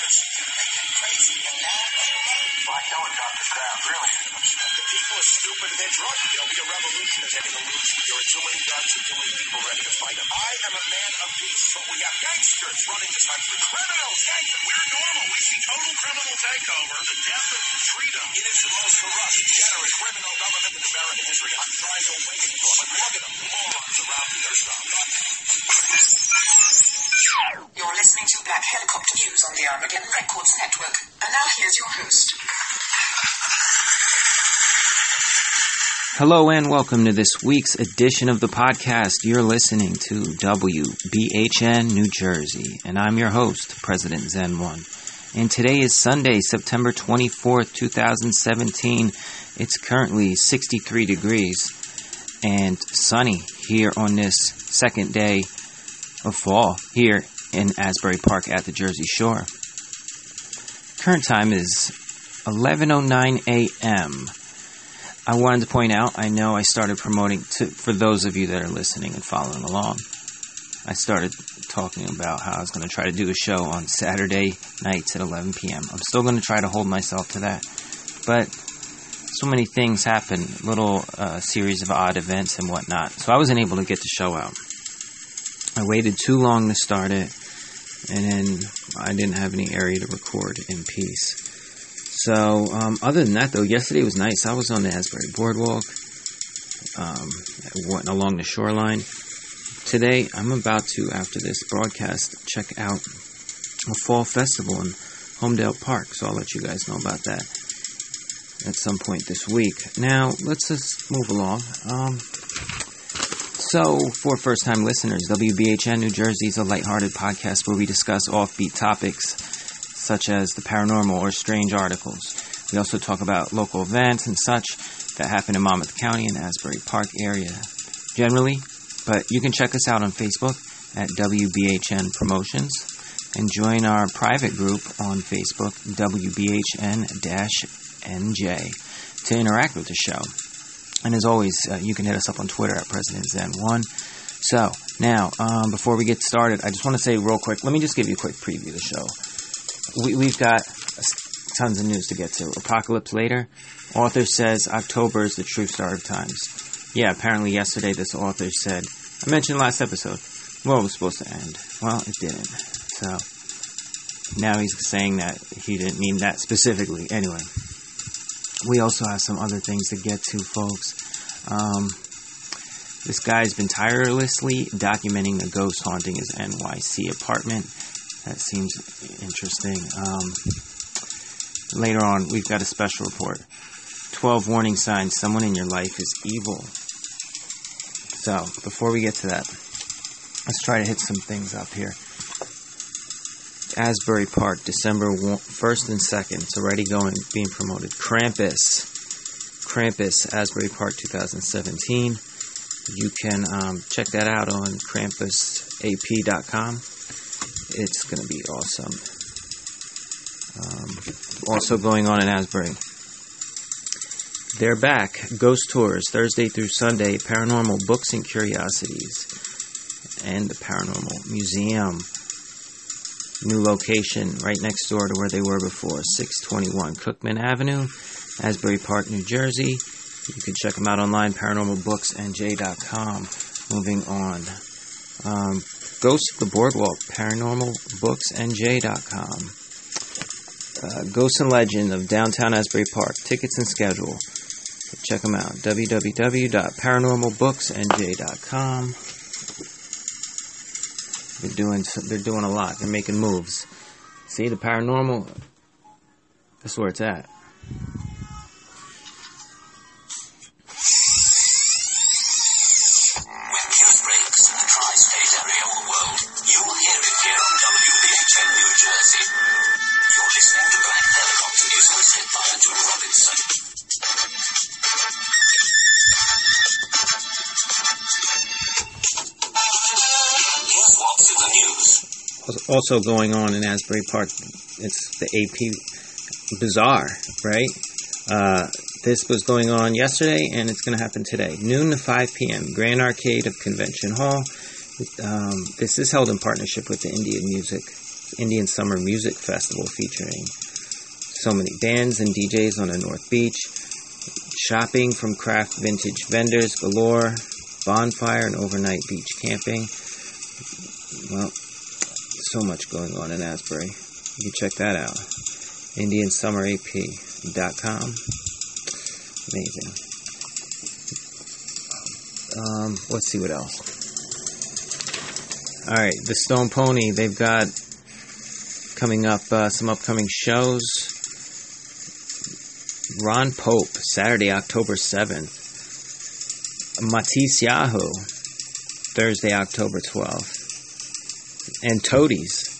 fantasy can make it crazy and now Black helicopter ground really. The people are stupid and they're drunk. There'll be a revolution as heading to lose. There are too many guns and too many people ready to fight them. I am a man of peace, but we have gangsters running this country. Criminals! Gangsters! We're normal. We see total criminal takeover. The death of freedom. It is the most corrupt, degenerate, criminal government in American history. I'm trying to awaken you. I'm look at. Morons around here. Stop. You're listening to Black Helicopter News on the Armageddon Records Network. And now here's your host. Hello and welcome to this week's edition of the podcast. You're listening to WBHN New Jersey, and I'm your host, President Zen One. And today is Sunday, September 24th, 2017. It's currently 63 degrees and sunny here on this second day of fall here in Asbury Park at the Jersey Shore. Current time is 11:09 a.m. I wanted to point out, I know I started promoting to, for those of you that are listening and following along. I started talking about how I was going to try to do a show on Saturday nights at 11 p.m. I'm still going to try to hold myself to that. But so many things happen, little uh, series of odd events and whatnot. So I wasn't able to get the show out. I waited too long to start it, and then I didn't have any area to record in peace. So, um, other than that, though, yesterday was nice. I was on the Asbury Boardwalk, um, along the shoreline. Today, I'm about to, after this broadcast, check out a fall festival in Holmdel Park. So I'll let you guys know about that at some point this week. Now, let's just move along. Um, so, for first time listeners, WBHN New Jersey is a lighthearted podcast where we discuss offbeat topics such as the paranormal or strange articles. We also talk about local events and such that happen in Monmouth County and Asbury Park area generally. But you can check us out on Facebook at WBHN Promotions and join our private group on Facebook, WBHN-NJ, to interact with the show. And as always, uh, you can hit us up on Twitter at President Zen1. So, now, um, before we get started, I just want to say real quick, let me just give you a quick preview of the show. We, we've got tons of news to get to. Apocalypse Later. Author says October is the true start of times. Yeah, apparently yesterday this author said, I mentioned last episode, well, it was supposed to end. Well, it didn't. So, now he's saying that he didn't mean that specifically. Anyway, we also have some other things to get to, folks. Um, this guy's been tirelessly documenting the ghost haunting his NYC apartment. That seems interesting. Um, later on, we've got a special report 12 warning signs someone in your life is evil. So, before we get to that, let's try to hit some things up here. Asbury Park, December 1st and 2nd. It's already going, being promoted. Krampus. Krampus, Asbury Park 2017. You can um, check that out on krampusap.com. It's going to be awesome. Um, also going on in Asbury. They're back. Ghost tours, Thursday through Sunday. Paranormal books and curiosities. And the Paranormal Museum new location right next door to where they were before 621 Cookman Avenue, Asbury Park, New Jersey. You can check them out online, paranormalbooksnj.com. Moving on. Um, Ghosts of the Boardwalk, paranormalbooksnj.com. Uh, Ghosts and Legend of Downtown Asbury Park, tickets and schedule. Check them out, www.paranormalbooksnj.com. They're doing they're doing a lot. They're making moves. See the paranormal. That's where it's at. Jersey. You're listening to Black Helicopter News hosted by Andrew Robinson. Also going on in Asbury Park, it's the AP Bazaar, right? Uh, this was going on yesterday, and it's going to happen today, noon to 5 p.m. Grand Arcade of Convention Hall. Um, this is held in partnership with the Indian Music Indian Summer Music Festival featuring so many bands and DJs on the North Beach. Shopping from craft vintage vendors galore. Bonfire and overnight beach camping. Well, so much going on in Asbury. You can check that out. IndiansummerAP.com. Amazing. Um, let's see what else. All right, the Stone Pony. They've got coming up uh, some upcoming shows. Ron Pope, Saturday, October 7th. Matisyahu, Thursday, October 12th. And Toadies,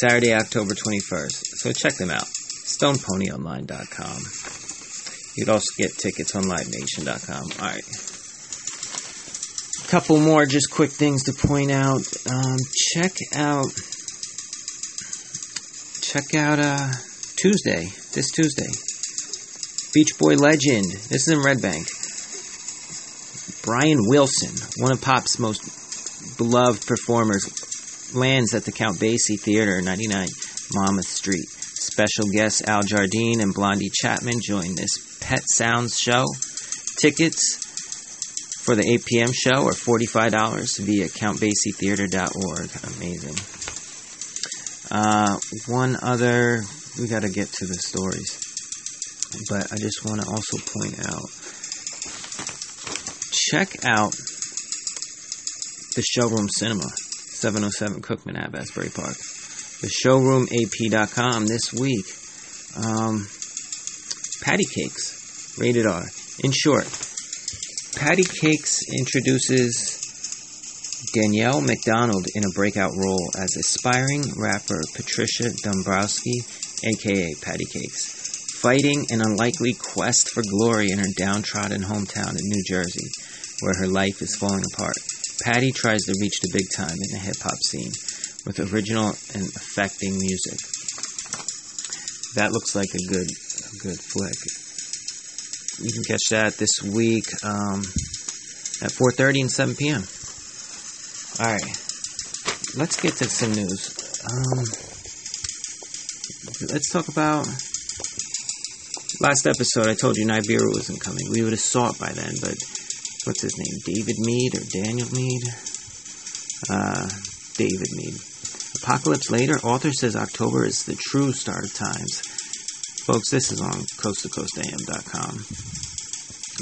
Saturday, October 21st. So check them out. StonePonyOnline.com. You'd also get tickets on LiveNation.com. All right. Couple more just quick things to point out. Um, check out check out uh, Tuesday, this Tuesday. Beach Boy legend. This is in Red Bank. Brian Wilson, one of pop's most beloved performers, lands at the Count Basie Theater, 99 Monmouth Street. Special guests Al Jardine and Blondie Chaplin join this Pet Sounds show. Tickets for the 8 p.m. show are $45 via countbasietheater.org. Amazing. Uh, one other, we got to get to the stories, but I just want to also point out check out the Showroom Cinema, 707 Cookman Ave, Asbury Park. The showroomap.com this week. Um, patty cakes, rated R. In short, Patty Cakes introduces Danielle Macdonald in a breakout role as aspiring rapper Patricia Dombrowski, aka Patty Cakes, fighting an unlikely quest for glory in her downtrodden hometown in New Jersey, where her life is falling apart. Patty tries to reach the big time in the hip hop scene with original and affecting music. That looks like a good, a good flick. You can catch that this week um, at 4:30 and 7 p.m. All right, let's get to some news. Um, let's talk about last episode. I told you Nibiru wasn't coming. We would have saw it by then, but what's his name? David Meade or Daniel Meade? Uh, David Meade. Apocalypse Later. Author says October is the true start of times. Folks, this is on coasttocoastam.com.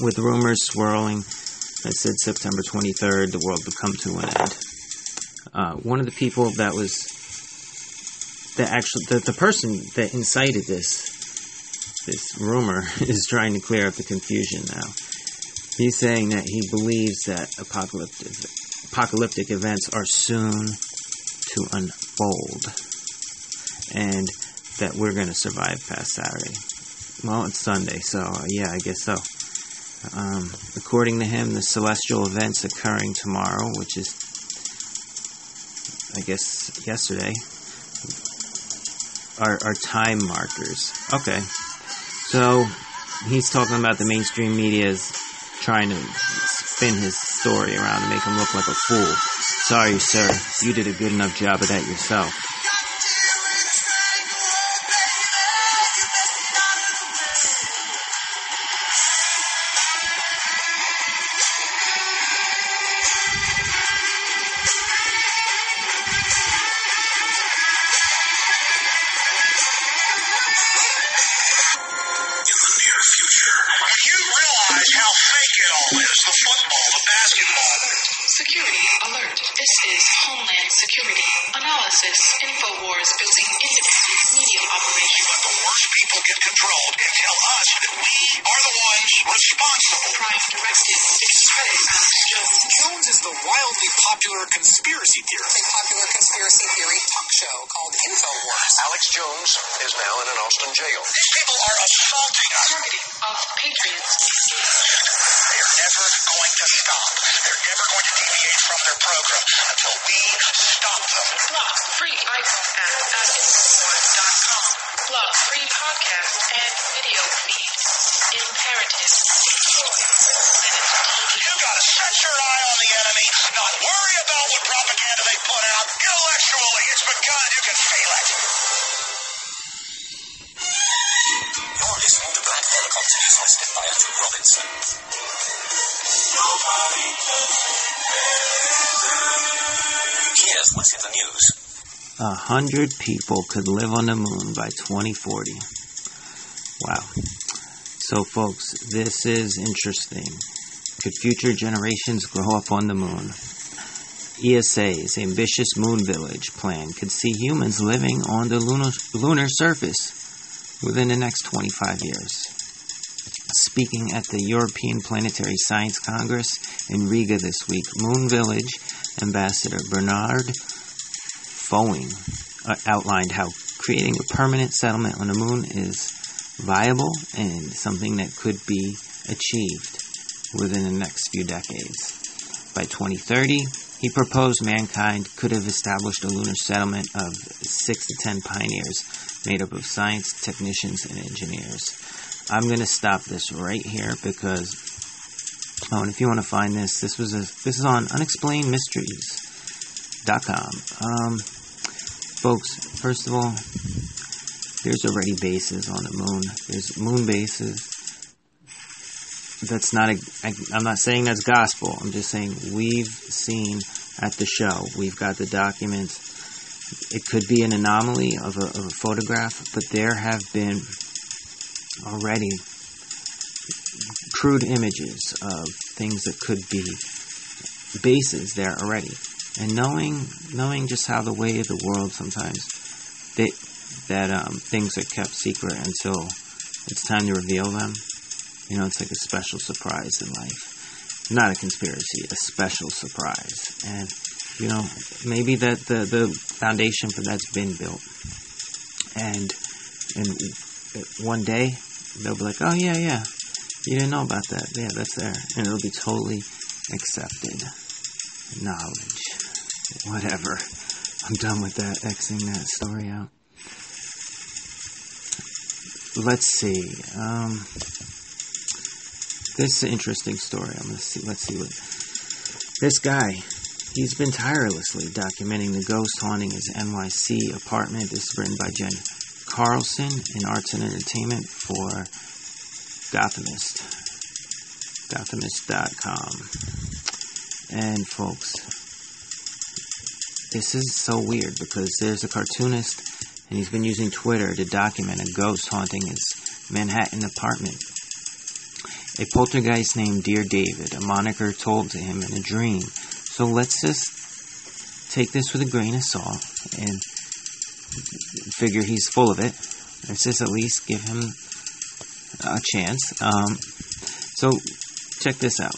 With rumors swirling that said September 23rd, the world would come to an end. Uh, one of the people that was that actually the, the person that incited this this rumor is trying to clear up the confusion now. He's saying that he believes that apocalyptic apocalyptic events are soon to unfold, and that we're going to survive past Saturday. Well, it's Sunday, so yeah, I guess so. Um, according to him, the celestial events occurring tomorrow, which is, I guess, yesterday, are, are time markers. Okay. So, he's talking about the mainstream media is trying to spin his story around and make him look like a fool. Sorry, sir. You did a good enough job of that yourself. This is Homeland Security. Analysis. InfoWars building independent media operation. But the worst people get controlled and tell us that we are the ones responsible. Prime Directive. Discredit Alex Jones. Jones is the wildly popular conspiracy theorist. a popular conspiracy theory talk show called InfoWars. Alex Jones is now in an Austin jail. These people are assaulting us. Targeting of patriots. They're never going to stop. They're never going to deviate from their program until we stop them. Block free ice at adamsword.com. Block free podcast and video feed. Imperative. You gotta set your eye on the enemy, not worry about what propaganda they put out. Intellectually, it's begun. You can feel it. You're listening to Black Vertical News hosted by Andrew Robinson. Nobody knows. The news. A hundred people could live on the moon by 2040. Wow. So, folks, this is interesting. Could future generations grow up on the moon? ESA's ambitious moon village plan could see humans living on the lunar, lunar surface within the next 25 years. Speaking at the European Planetary Science Congress in Riga this week, Moon Village Ambassador Bernard Foing uh, outlined how creating a permanent settlement on the moon is viable and something that could be achieved within the next few decades. By 2030, he proposed mankind could have established a lunar settlement of six to ten pioneers made up of science, technicians, and engineers. I'm going to stop this right here because, oh, and if you want to find this, this was a this is on unexplainedmysteries.com. Um, folks, first of all, there's already bases on the moon. There's moon bases. That's not a. I, I'm not saying that's gospel. I'm just saying we've seen at the show. We've got the documents. It could be an anomaly of a, of a photograph, but there have been already crude images of things that could be bases there already. And knowing knowing just how the way of the world sometimes they, that um, things are kept secret until it's time to reveal them. You know, it's like a special surprise in life. Not a conspiracy, a special surprise. And you know, maybe that the, the foundation for that's been built. And and one day they'll be like, oh yeah, yeah, you didn't know about that. Yeah, that's there, and it'll be totally accepted. Knowledge, whatever. I'm done with that. Xing that story out. Let's see. Um, this is an interesting story. I'm gonna see. Let's see what this guy. He's been tirelessly documenting the ghost haunting his NYC apartment. This is written by Jen Carlson in Arts and Entertainment for Gothamist. Gothamist.com. And folks, this is so weird because there's a cartoonist and he's been using Twitter to document a ghost haunting his Manhattan apartment. A poltergeist named Dear David, a moniker told to him in a dream. So let's just take this with a grain of salt and figure he's full of it. Let's just at least give him a chance. Um, so check this out.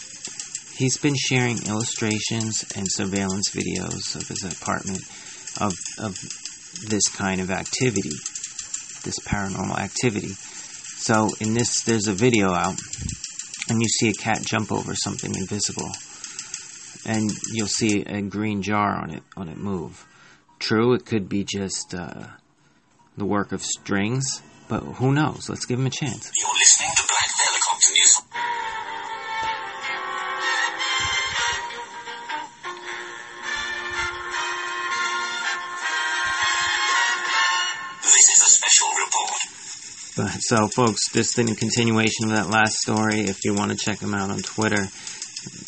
He's been sharing illustrations and surveillance videos of his apartment of of this kind of activity, this paranormal activity. So in this, there's a video out, and you see a cat jump over something invisible, and you'll see a green jar on it on it move. True, it could be just uh, the work of strings, but who knows? Let's give him a chance. You're listening to Black Helicopter News. This is a special report. But, so, folks, just in continuation of that last story, if you want to check him out on Twitter,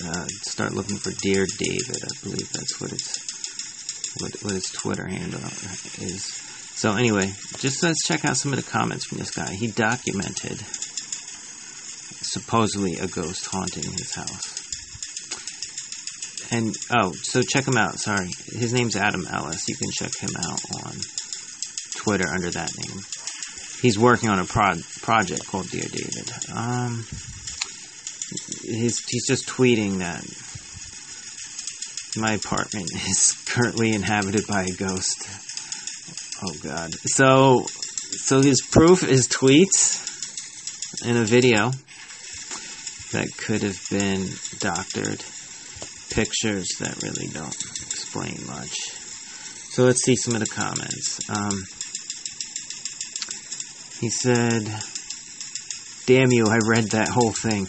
uh, start looking for Dear David. I believe that's what it's what, what his Twitter handle is. So anyway, just let's check out some of the comments from this guy. He documented supposedly a ghost haunting his house. And oh, so check him out. Sorry, his name's Adam Ellis. You can check him out on Twitter under that name. He's working on a pro- project called Dear David. Um, he's he's just tweeting that my apartment is currently inhabited by a ghost. Oh God! So, so his proof is tweets and a video that could have been doctored, pictures that really don't explain much. So let's see some of the comments. Um, he said, "Damn you! I read that whole thing."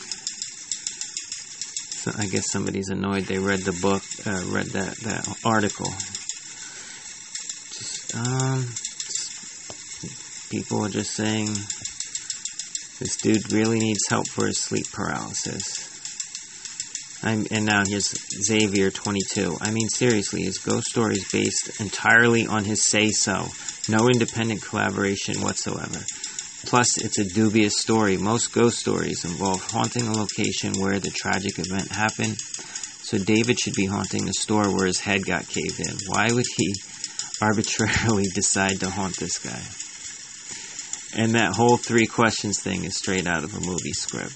So I guess somebody's annoyed they read the book, uh, read that that article. Just, um, people are just saying This dude really needs help for his sleep paralysis. I'm, and now here's Xavier 22. I mean, seriously, his ghost story is based entirely on his say so. No independent collaboration whatsoever. Plus, it's a dubious story. Most ghost stories involve haunting a location where the tragic event happened. So David should be haunting the store where his head got caved in. Why would he arbitrarily decide to haunt this guy? And that whole three questions thing is straight out of a movie script.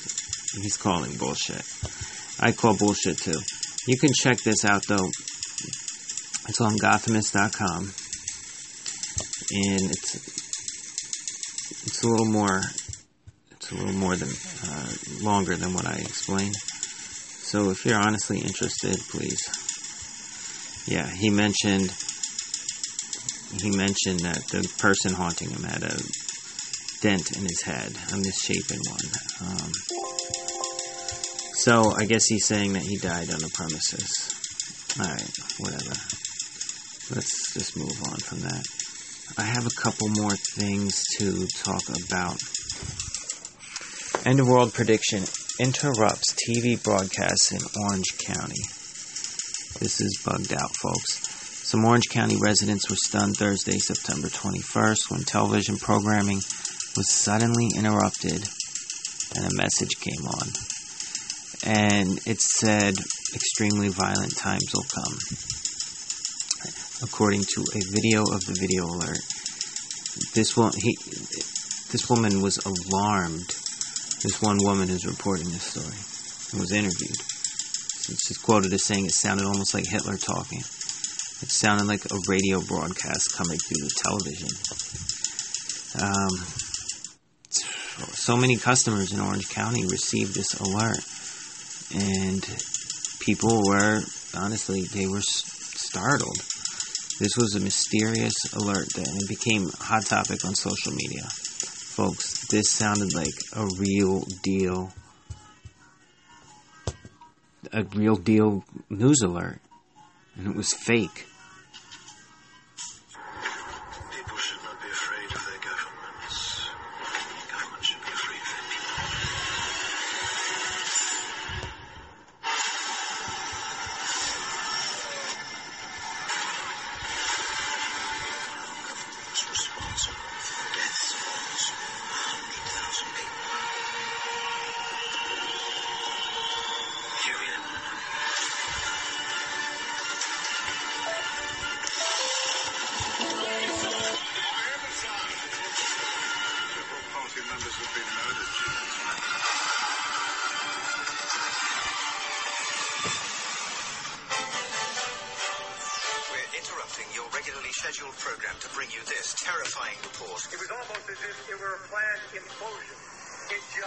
He's calling bullshit. I call bullshit too. You can check this out though. It's on Gothamist.com, and it's it's a little more it's a little more than uh, longer than what I explained. So if you're honestly interested, please. Yeah, he mentioned he mentioned that the person haunting him had a dent in his head, a misshapen one. Um, so I guess he's saying that he died on the premises. Alright, whatever. Let's just move on from that. I have a couple more things to talk about. End of world prediction interrupts TV broadcasts in Orange County. This is bugged out, folks. Some Orange County residents were stunned Thursday, September 21st, when television programming was suddenly interrupted and a message came on. And it said, extremely violent times will come. According to a video of the video alert, this he, this woman was alarmed. This one woman who's reporting this story and was interviewed. She's quoted as saying it sounded almost like Hitler talking. It sounded like a radio broadcast coming through the television. Um, so many customers in Orange County received this alert, and people were honestly they were startled. This was a mysterious alert that it became a hot topic on social media. Folks, this sounded like a real deal a real deal news alert. And it was fake.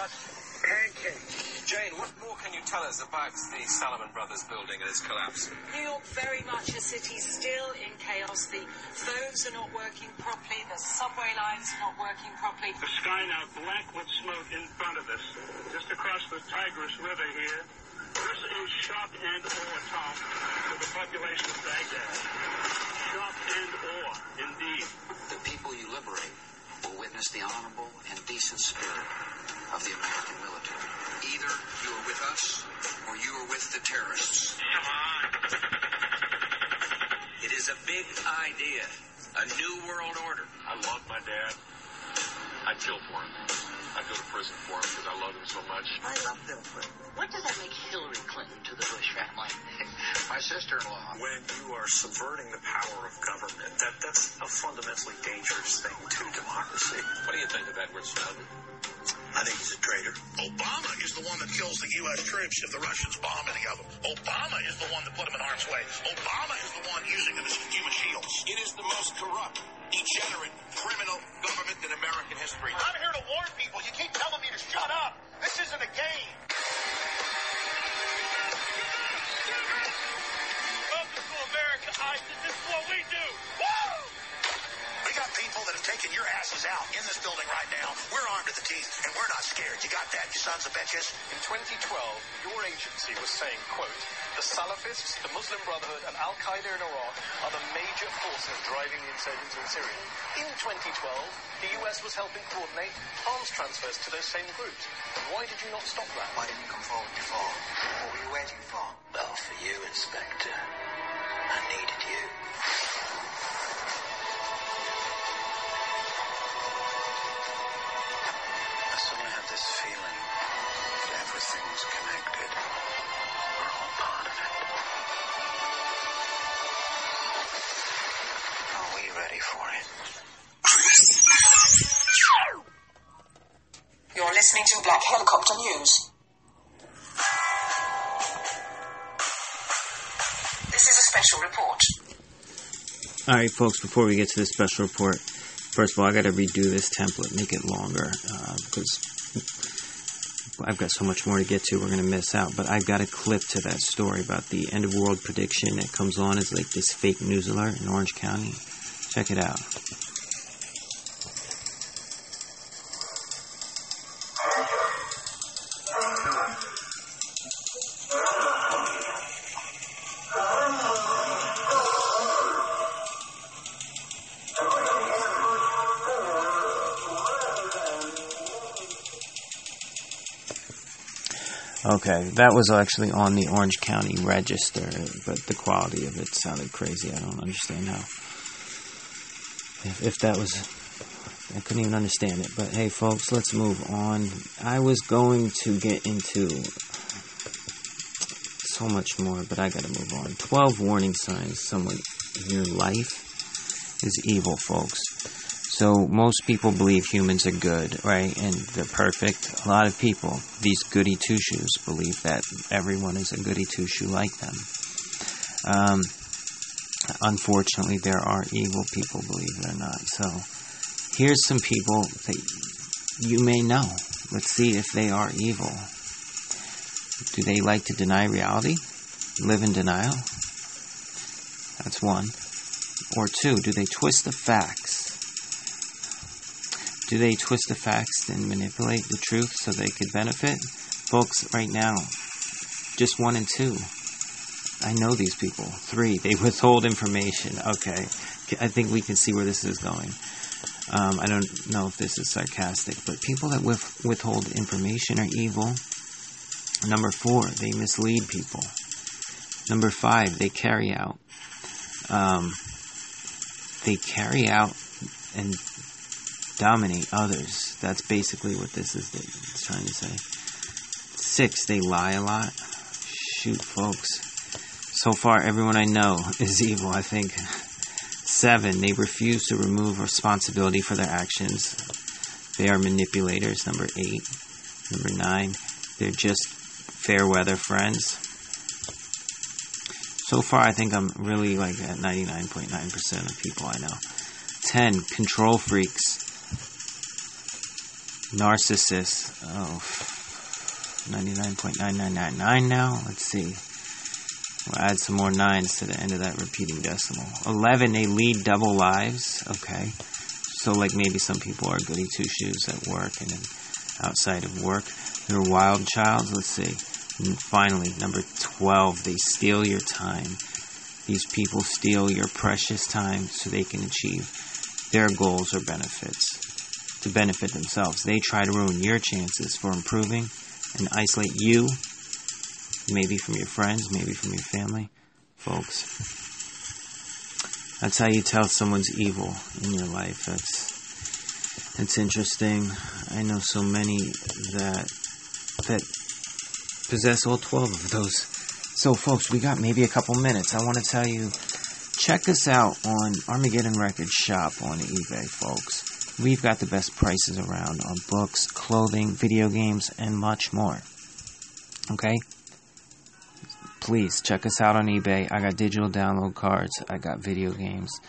Just pancaked. Jane, what more can you tell us about the Salomon Brothers building and its collapse? New York very much a city still in chaos. The phones are not working properly. The subway lines are not working properly. The sky now black with smoke in front of us, just across the Tigris River here. This is shock and awe, Tom, to the population of Baghdad. Shock and awe, indeed. The people you liberate will witness the honorable and decent spirit of the American military. Either you are with us or you are with the terrorists. Come on. It is a big idea, a new world order. I love my dad. I'd kill for him. I'd go to prison for him because I love him so much. I love Bill Clinton. What does that make Hillary Clinton to the Bush family? My sister-in-law. When you are subverting the power of government, that, that's a fundamentally dangerous thing to democracy. What do you think of Edward Snowden? I think he's a traitor. Obama is the one that kills the U.S. troops if the Russians bomb any of them. Obama is the one that put them in harm's way. Obama is the one using them as human shields. It is the most corrupt, degenerate, criminal government in American history. I'm here to warn people. You keep telling me to shut up. This isn't a game. Welcome to America, ISIS. This is what we do. We got people that have taken your asses out in this building right now. We're armed to the teeth, and we're not scared. You got that, you sons of bitches? In 2012, your agency was saying, quote, the Salafists, the Muslim Brotherhood, and Al Qaeda in Iraq are the major forces driving the insurgents in Syria. In 2012, the US was helping coordinate arms transfers to those same groups. Why did you not stop that? Why didn't you come forward before? What were you waiting for? Well, for you, Inspector. I needed you. Connected. We're all part of it. Are we ready for it? You're listening to Black Helicopter News. This is a special report. All right, folks. Before we get to the special report, first of all, I got to redo this template, make it longer uh, because I've got so much more to get to. We're going to miss out. But I've got a clip to that story about the end of world prediction that comes on as like this fake news alert in Orange County. Check it out. Okay, that was actually on the Orange County Register, but the quality of it sounded crazy. I don't understand how. If, if that was. I couldn't even understand it. But hey, folks, let's move on. I was going to get into so much more, but I gotta move on. 12 warning signs someone in your life is evil, folks. So most people believe humans are good, right? And they're perfect. A lot of people, these goody two shoes, believe that everyone is a goody two shoe like them. Um, unfortunately, there are evil people believe it or not. So here's some people that you may know. Let's see if they are evil. Do they like to deny reality? Live in denial? That's one. Or two, do they twist the facts? Do they twist the facts and manipulate the truth so they could benefit? Folks, right now, just one and two. I know these people. Three, they withhold information. Okay, I think we can see where this is going. Um, I don't know if this is sarcastic, but people that with, withhold information are evil. Number four, they mislead people. Number five, they carry out. Um, they carry out and dominate others. That's basically what this is it's trying to say. Six, they lie a lot. Shoot, folks. So far, everyone I know is evil, I think. Seven, they refuse to remove responsibility for their actions. They are manipulators. Number eight. Number nine, they're just fair weather friends. So far, I think I'm really like at 99.9% of people I know. 10. Control freaks. Narcissists. Oh, 99.9999 now. Let's see. We'll add some more nines to the end of that repeating decimal. 11. They lead double lives. Okay. So, like maybe some people are goody two shoes at work and then outside of work. They're wild child. Let's see. And finally, number 12, they steal your time. These people steal your precious time so they can achieve their goals or benefits to benefit themselves. They try to ruin your chances for improving and isolate you, maybe from your friends, maybe from your family. Folks, that's how you tell someone's evil in your life. That's that's interesting. I know so many that that possess all 12 of those. So, folks, we got maybe a couple minutes. I want to tell you check us out on Armageddon Records Shop on eBay, folks. We've got the best prices around on books, clothing, video games, and much more. Okay? Please check us out on eBay. I got digital download cards, I got video games,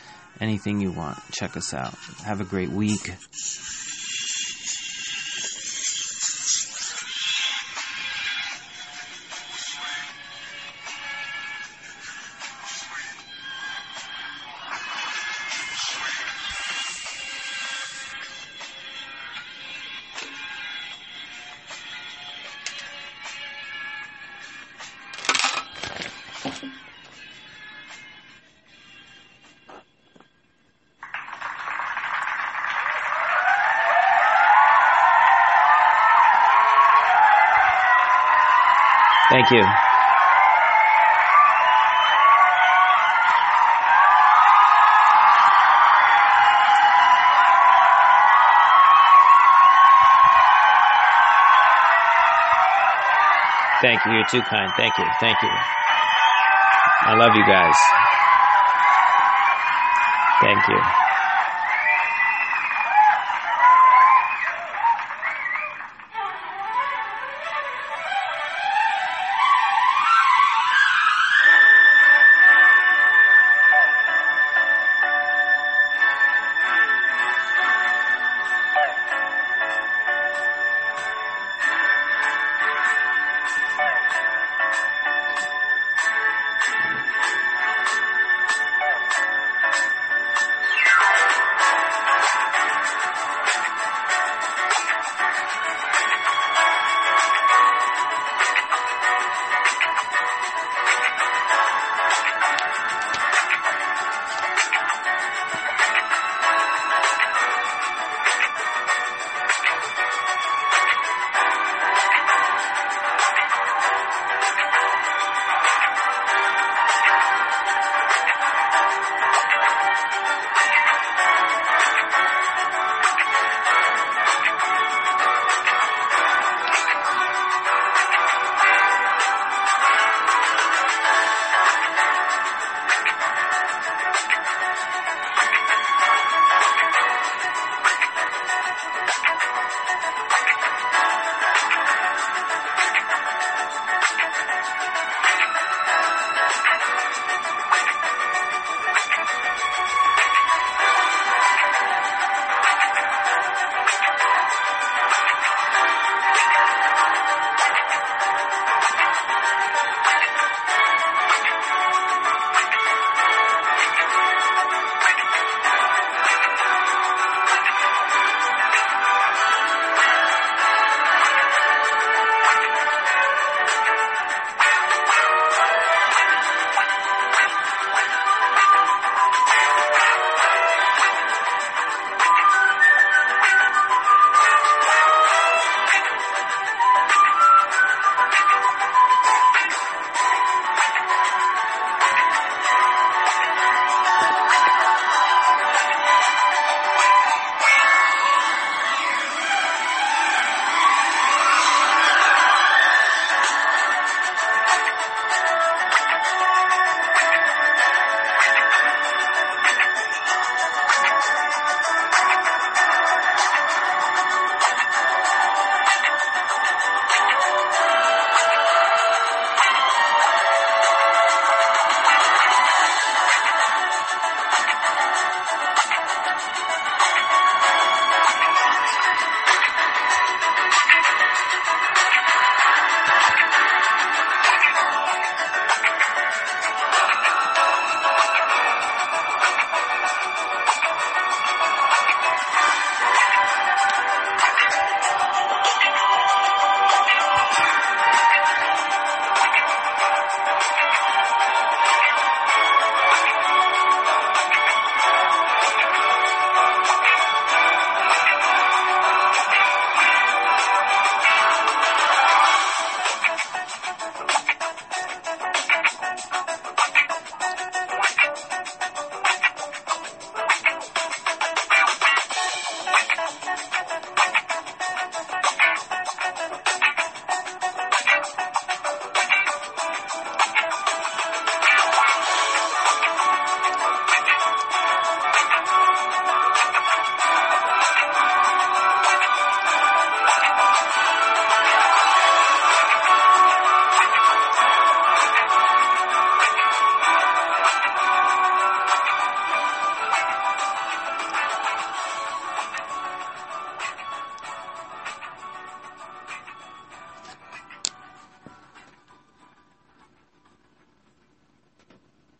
anything you want. Check us out. Have a great week. Thank you. Thank you. You're too kind. Thank you. Thank you. I love you guys. Thank you.